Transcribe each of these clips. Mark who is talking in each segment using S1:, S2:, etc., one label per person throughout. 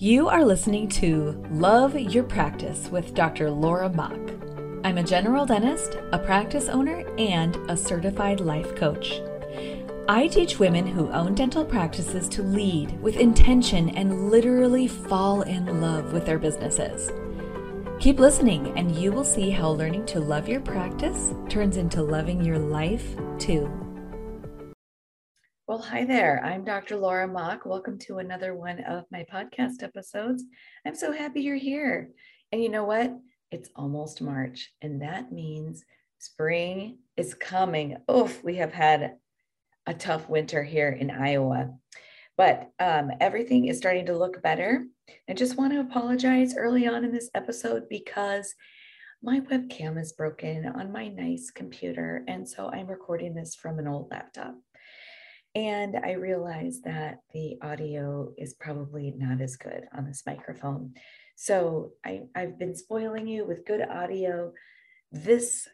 S1: You are listening to Love Your Practice with Dr. Laura Mach. I'm a general dentist, a practice owner, and a certified life coach. I teach women who own dental practices to lead with intention and literally fall in love with their businesses. Keep listening, and you will see how learning to love your practice turns into loving your life too. Well, hi there. I'm Dr. Laura Mach. Welcome to another one of my podcast episodes. I'm so happy you're here. And you know what? It's almost March, and that means spring is coming. Oof, we have had a tough winter here in Iowa, but um, everything is starting to look better. I just want to apologize early on in this episode because my webcam is broken on my nice computer. And so I'm recording this from an old laptop. And I realized that the audio is probably not as good on this microphone. So I, I've been spoiling you with good audio. This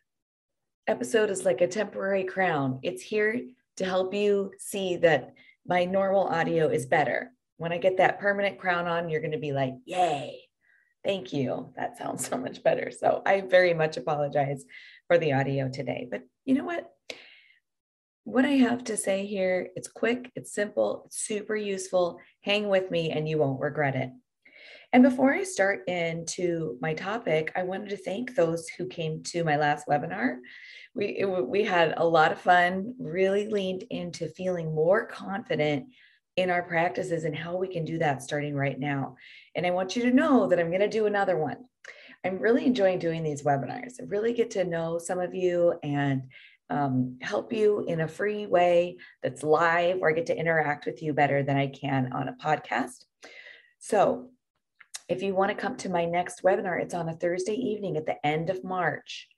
S1: episode is like a temporary crown. It's here to help you see that my normal audio is better. When I get that permanent crown on, you're going to be like, yay, thank you. That sounds so much better. So I very much apologize for the audio today. But you know what? What I have to say here, it's quick, it's simple, it's super useful. Hang with me and you won't regret it. And before I start into my topic, I wanted to thank those who came to my last webinar. We, it, we had a lot of fun, really leaned into feeling more confident in our practices and how we can do that starting right now. And I want you to know that I'm going to do another one. I'm really enjoying doing these webinars. I really get to know some of you and um, help you in a free way that's live or I get to interact with you better than I can on a podcast. So, if you want to come to my next webinar, it's on a Thursday evening at the end of March.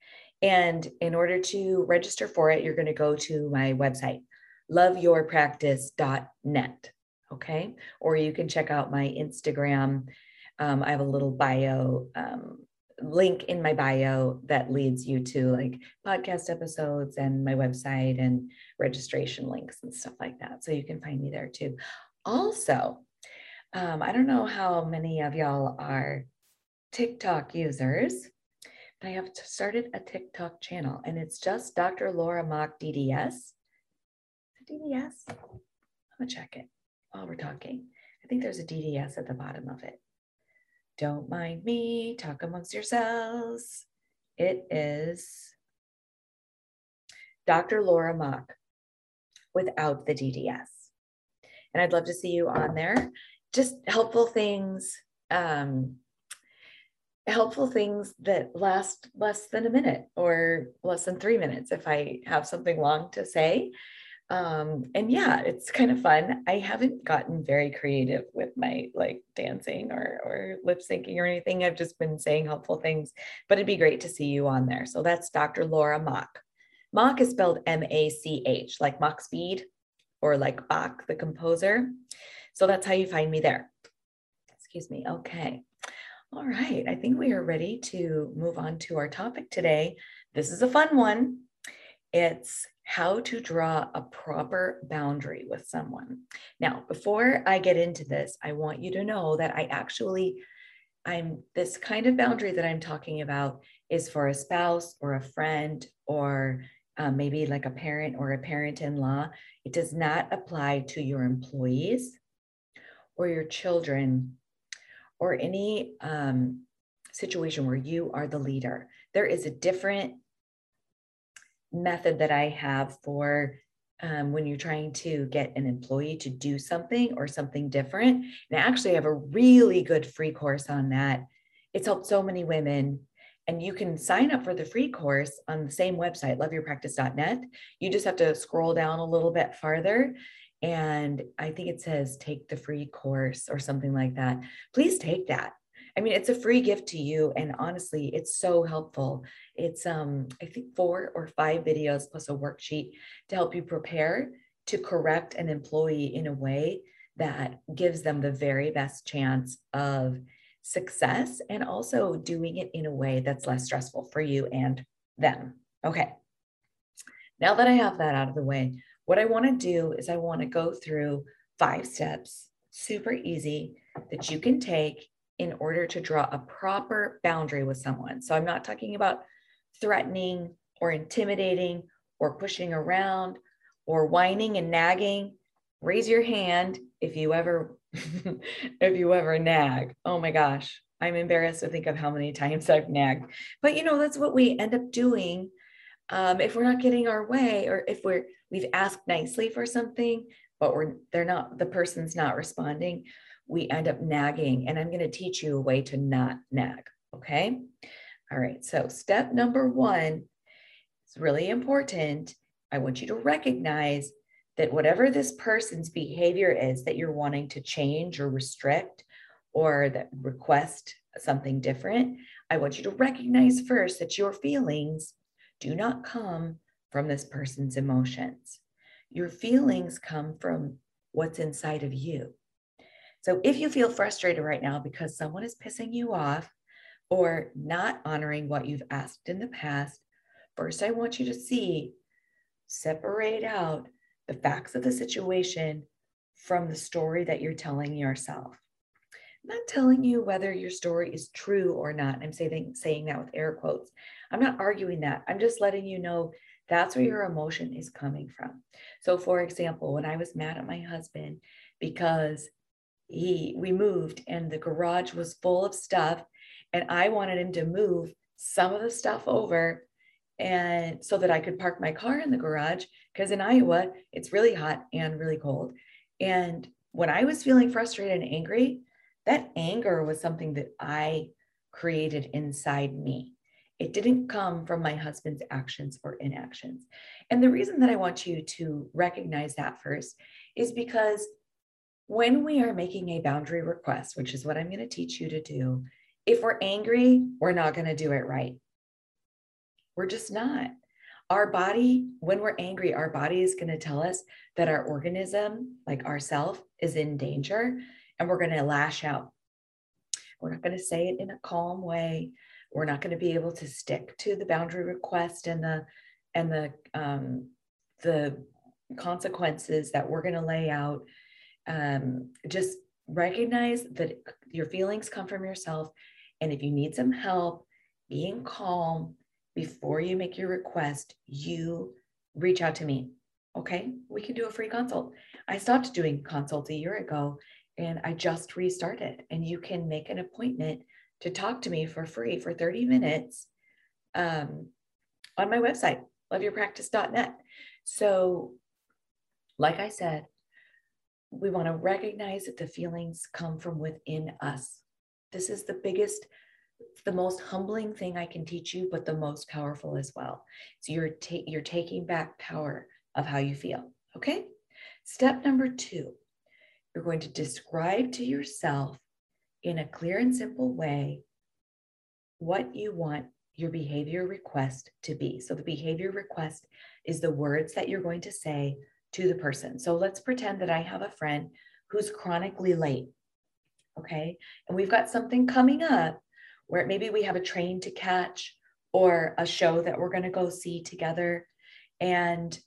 S1: And in order to register for it, you're going to go to my website, loveyourpractice.net. Okay. Or you can check out my Instagram. Um, I have a little bio um, link in my bio that leads you to like podcast episodes and my website and registration links and stuff like that. So you can find me there too. Also, um, I don't know how many of y'all are TikTok users, but I have started a TikTok channel and it's just Dr. Laura Mach DDS. DDS? I'm gonna check it while we're talking. I think there's a DDS at the bottom of it. Don't mind me, talk amongst yourselves. It is Dr. Laura Mach without the DDS. And I'd love to see you on there. Just helpful things, um, helpful things that last less than a minute or less than three minutes if I have something long to say um and yeah it's kind of fun. I haven't gotten very creative with my like dancing or or lip syncing or anything. I've just been saying helpful things but it'd be great to see you on there. So that's dr laura Mach. Mach is spelled m-a-c-h like Mach speed or like bach the composer. So that's how you find me there. Excuse me. Okay. All right. I think we are ready to move on to our topic today. This is a fun one it's how to draw a proper boundary with someone. Now, before I get into this, I want you to know that I actually I'm this kind of boundary that I'm talking about is for a spouse or a friend or um, maybe like a parent or a parent in law. It does not apply to your employees or your children or any um, situation where you are the leader. There is a different method that I have for um, when you're trying to get an employee to do something or something different. And I actually have a really good free course on that. It's helped so many women. And you can sign up for the free course on the same website, loveyourpractice.net. You just have to scroll down a little bit farther. And I think it says take the free course or something like that. Please take that. I mean, it's a free gift to you. And honestly, it's so helpful. It's, um, I think, four or five videos plus a worksheet to help you prepare to correct an employee in a way that gives them the very best chance of success and also doing it in a way that's less stressful for you and them. Okay. Now that I have that out of the way, what I want to do is I want to go through five steps, super easy, that you can take in order to draw a proper boundary with someone. So I'm not talking about threatening or intimidating or pushing around or whining and nagging. Raise your hand if you ever if you ever nag. Oh my gosh, I'm embarrassed to think of how many times I've nagged. But you know, that's what we end up doing um, if we're not getting our way, or if we're we've asked nicely for something, but we're they're not the person's not responding. We end up nagging, and I'm going to teach you a way to not nag. Okay. All right. So step number one is really important. I want you to recognize that whatever this person's behavior is that you're wanting to change or restrict or that request something different, I want you to recognize first that your feelings do not come from this person's emotions. Your feelings come from what's inside of you. So if you feel frustrated right now because someone is pissing you off or not honoring what you've asked in the past, first I want you to see, separate out the facts of the situation from the story that you're telling yourself. I'm not telling you whether your story is true or not. I'm saying, saying that with air quotes. I'm not arguing that. I'm just letting you know that's where your emotion is coming from. So, for example, when I was mad at my husband because he we moved and the garage was full of stuff and I wanted him to move some of the stuff over and so that I could park my car in the garage because in Iowa it's really hot and really cold. And when I was feeling frustrated and angry, that anger was something that I created inside me. It didn't come from my husband's actions or inactions. And the reason that I want you to recognize that first is because when we are making a boundary request, which is what I'm going to teach you to do, if we're angry, we're not going to do it right. We're just not. Our body, when we're angry, our body is going to tell us that our organism, like ourself, is in danger and we're going to lash out. We're not going to say it in a calm way. We're not going to be able to stick to the boundary request and the and the um, the consequences that we're going to lay out. Um, just recognize that your feelings come from yourself, and if you need some help, being calm before you make your request, you reach out to me. Okay, we can do a free consult. I stopped doing consults a year ago and I just restarted. And you can make an appointment to talk to me for free for 30 minutes um, on my website, loveyourpractice.net. So, like I said, we want to recognize that the feelings come from within us. This is the biggest, the most humbling thing I can teach you, but the most powerful as well. So you're ta- you're taking back power of how you feel. Okay. Step number two you're going to describe to yourself in a clear and simple way what you want your behavior request to be. So, the behavior request is the words that you're going to say to the person. So, let's pretend that I have a friend who's chronically late. Okay. And we've got something coming up where maybe we have a train to catch or a show that we're going to go see together. And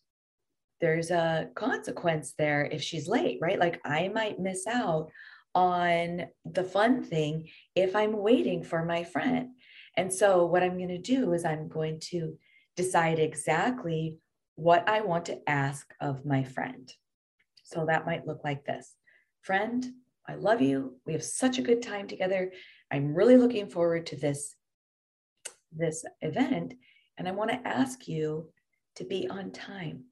S1: there's a consequence there if she's late, right? Like I might miss out on the fun thing if I'm waiting for my friend. And so, what I'm going to do is I'm going to decide exactly what I want to ask of my friend. So, that might look like this Friend, I love you. We have such a good time together. I'm really looking forward to this, this event. And I want to ask you to be on time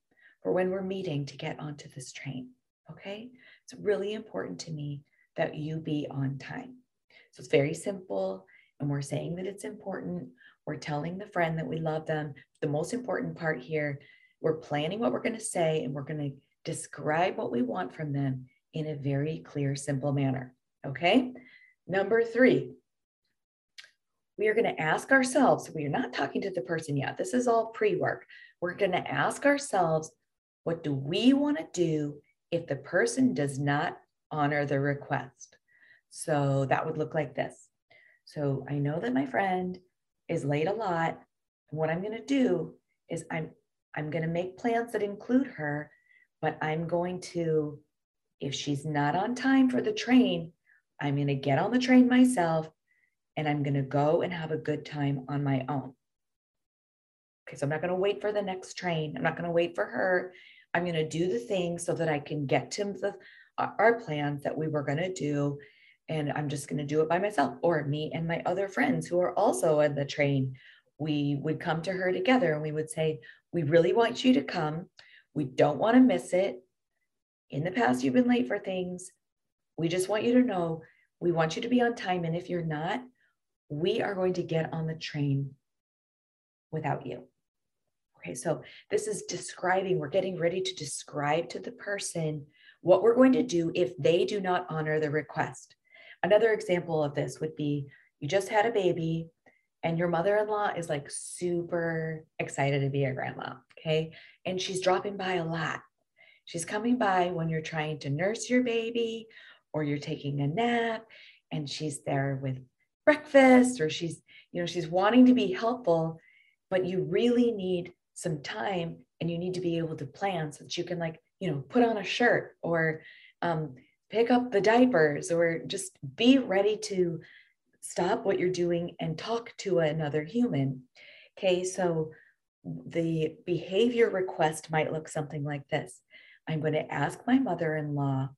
S1: for when we're meeting to get onto this train. Okay. It's really important to me that you be on time. So it's very simple. And we're saying that it's important. We're telling the friend that we love them. The most important part here, we're planning what we're going to say and we're going to describe what we want from them in a very clear, simple manner. Okay. Number three, we are going to ask ourselves, we are not talking to the person yet. This is all pre work. We're going to ask ourselves, what do we want to do if the person does not honor the request? So that would look like this. So I know that my friend is late a lot. What I'm going to do is I'm I'm going to make plans that include her, but I'm going to if she's not on time for the train, I'm going to get on the train myself and I'm going to go and have a good time on my own. Okay, so I'm not going to wait for the next train. I'm not going to wait for her. I'm going to do the thing so that I can get to the our plans that we were going to do and I'm just going to do it by myself or me and my other friends who are also on the train. We would come to her together and we would say, We really want you to come. We don't want to miss it. In the past, you've been late for things. We just want you to know we want you to be on time. And if you're not, we are going to get on the train without you. Okay, so this is describing, we're getting ready to describe to the person what we're going to do if they do not honor the request. Another example of this would be you just had a baby and your mother in law is like super excited to be a grandma. Okay. And she's dropping by a lot. She's coming by when you're trying to nurse your baby or you're taking a nap and she's there with breakfast or she's, you know, she's wanting to be helpful, but you really need some time and you need to be able to plan so that you can like, you know, put on a shirt or um, pick up the diapers or just be ready to stop what you're doing and talk to another human. Okay, so the behavior request might look something like this I'm going to ask my mother in law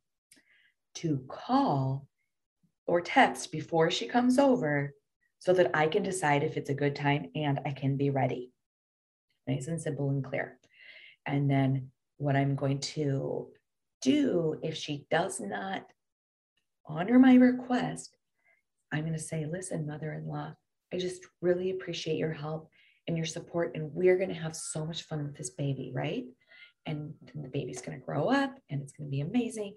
S1: to call or text before she comes over so that I can decide if it's a good time and I can be ready. Nice and simple and clear. And then what I'm going to do if she does not honor my request, I'm going to say, listen, mother in law, I just really appreciate your help and your support. And we're going to have so much fun with this baby, right? And the baby's going to grow up and it's going to be amazing.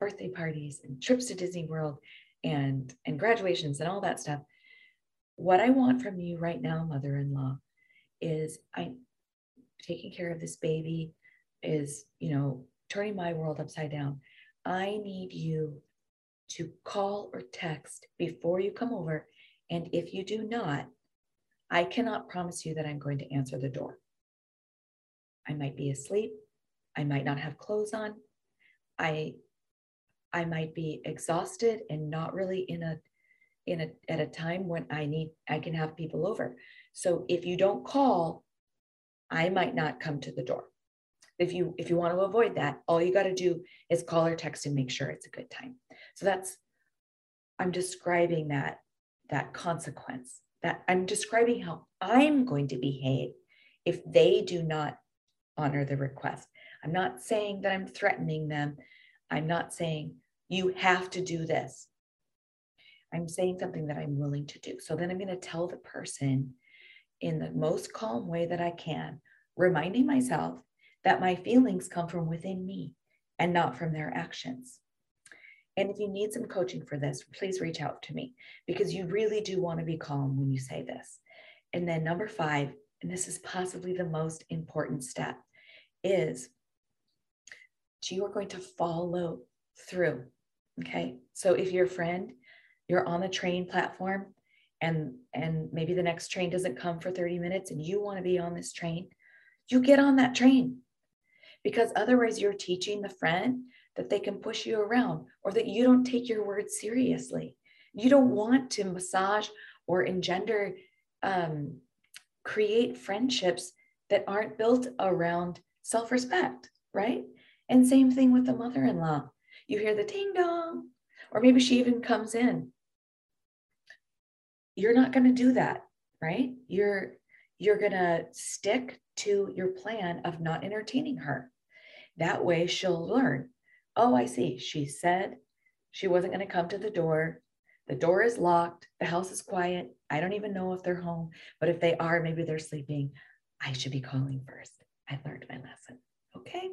S1: Birthday parties and trips to Disney World and, and graduations and all that stuff. What I want from you right now, mother in law, is I'm taking care of this baby, is, you know, turning my world upside down. I need you to call or text before you come over. And if you do not, I cannot promise you that I'm going to answer the door. I might be asleep. I might not have clothes on. I I might be exhausted and not really in a in a at a time when I need I can have people over. So if you don't call, I might not come to the door if you if you want to avoid that all you got to do is call or text and make sure it's a good time. So that's i'm describing that that consequence that i'm describing how i'm going to behave if they do not honor the request. I'm not saying that i'm threatening them. I'm not saying you have to do this. I'm saying something that i'm willing to do. So then i'm going to tell the person in the most calm way that i can reminding myself that my feelings come from within me and not from their actions. And if you need some coaching for this, please reach out to me because you really do want to be calm when you say this. And then, number five, and this is possibly the most important step, is you are going to follow through. Okay. So if your friend, you're on the train platform and and maybe the next train doesn't come for 30 minutes and you want to be on this train, you get on that train because otherwise you're teaching the friend that they can push you around or that you don't take your words seriously. You don't want to massage or engender, um, create friendships that aren't built around self respect, right? And same thing with the mother in law. You hear the ding dong, or maybe she even comes in. You're not going to do that, right? You're you're going to stick to your plan of not entertaining her. That way she'll learn. Oh, I see. She said she wasn't going to come to the door. The door is locked. The house is quiet. I don't even know if they're home, but if they are, maybe they're sleeping. I should be calling first. I learned my lesson. Okay.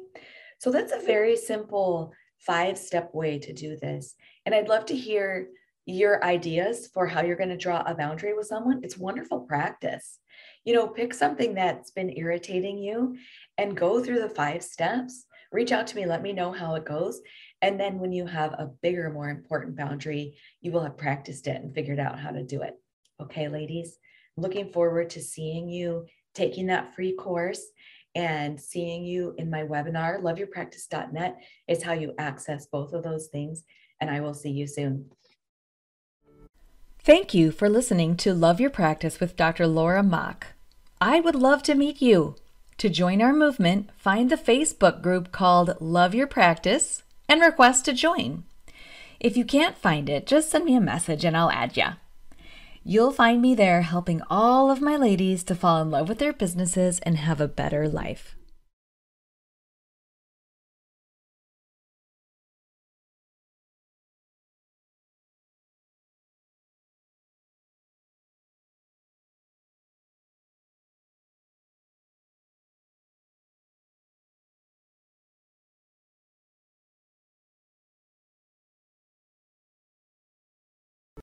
S1: So that's a very simple five step way to do this. And I'd love to hear your ideas for how you're going to draw a boundary with someone. It's wonderful practice. You know, pick something that's been irritating you and go through the five steps reach out to me, let me know how it goes. And then when you have a bigger, more important boundary, you will have practiced it and figured out how to do it. Okay, ladies, looking forward to seeing you taking that free course and seeing you in my webinar. Loveyourpractice.net is how you access both of those things. And I will see you soon. Thank you for listening to Love Your Practice with Dr. Laura Mach. I would love to meet you. To join our movement, find the Facebook group called Love Your Practice and request to join. If you can't find it, just send me a message and I'll add ya. You'll find me there helping all of my ladies to fall in love with their businesses and have a better life.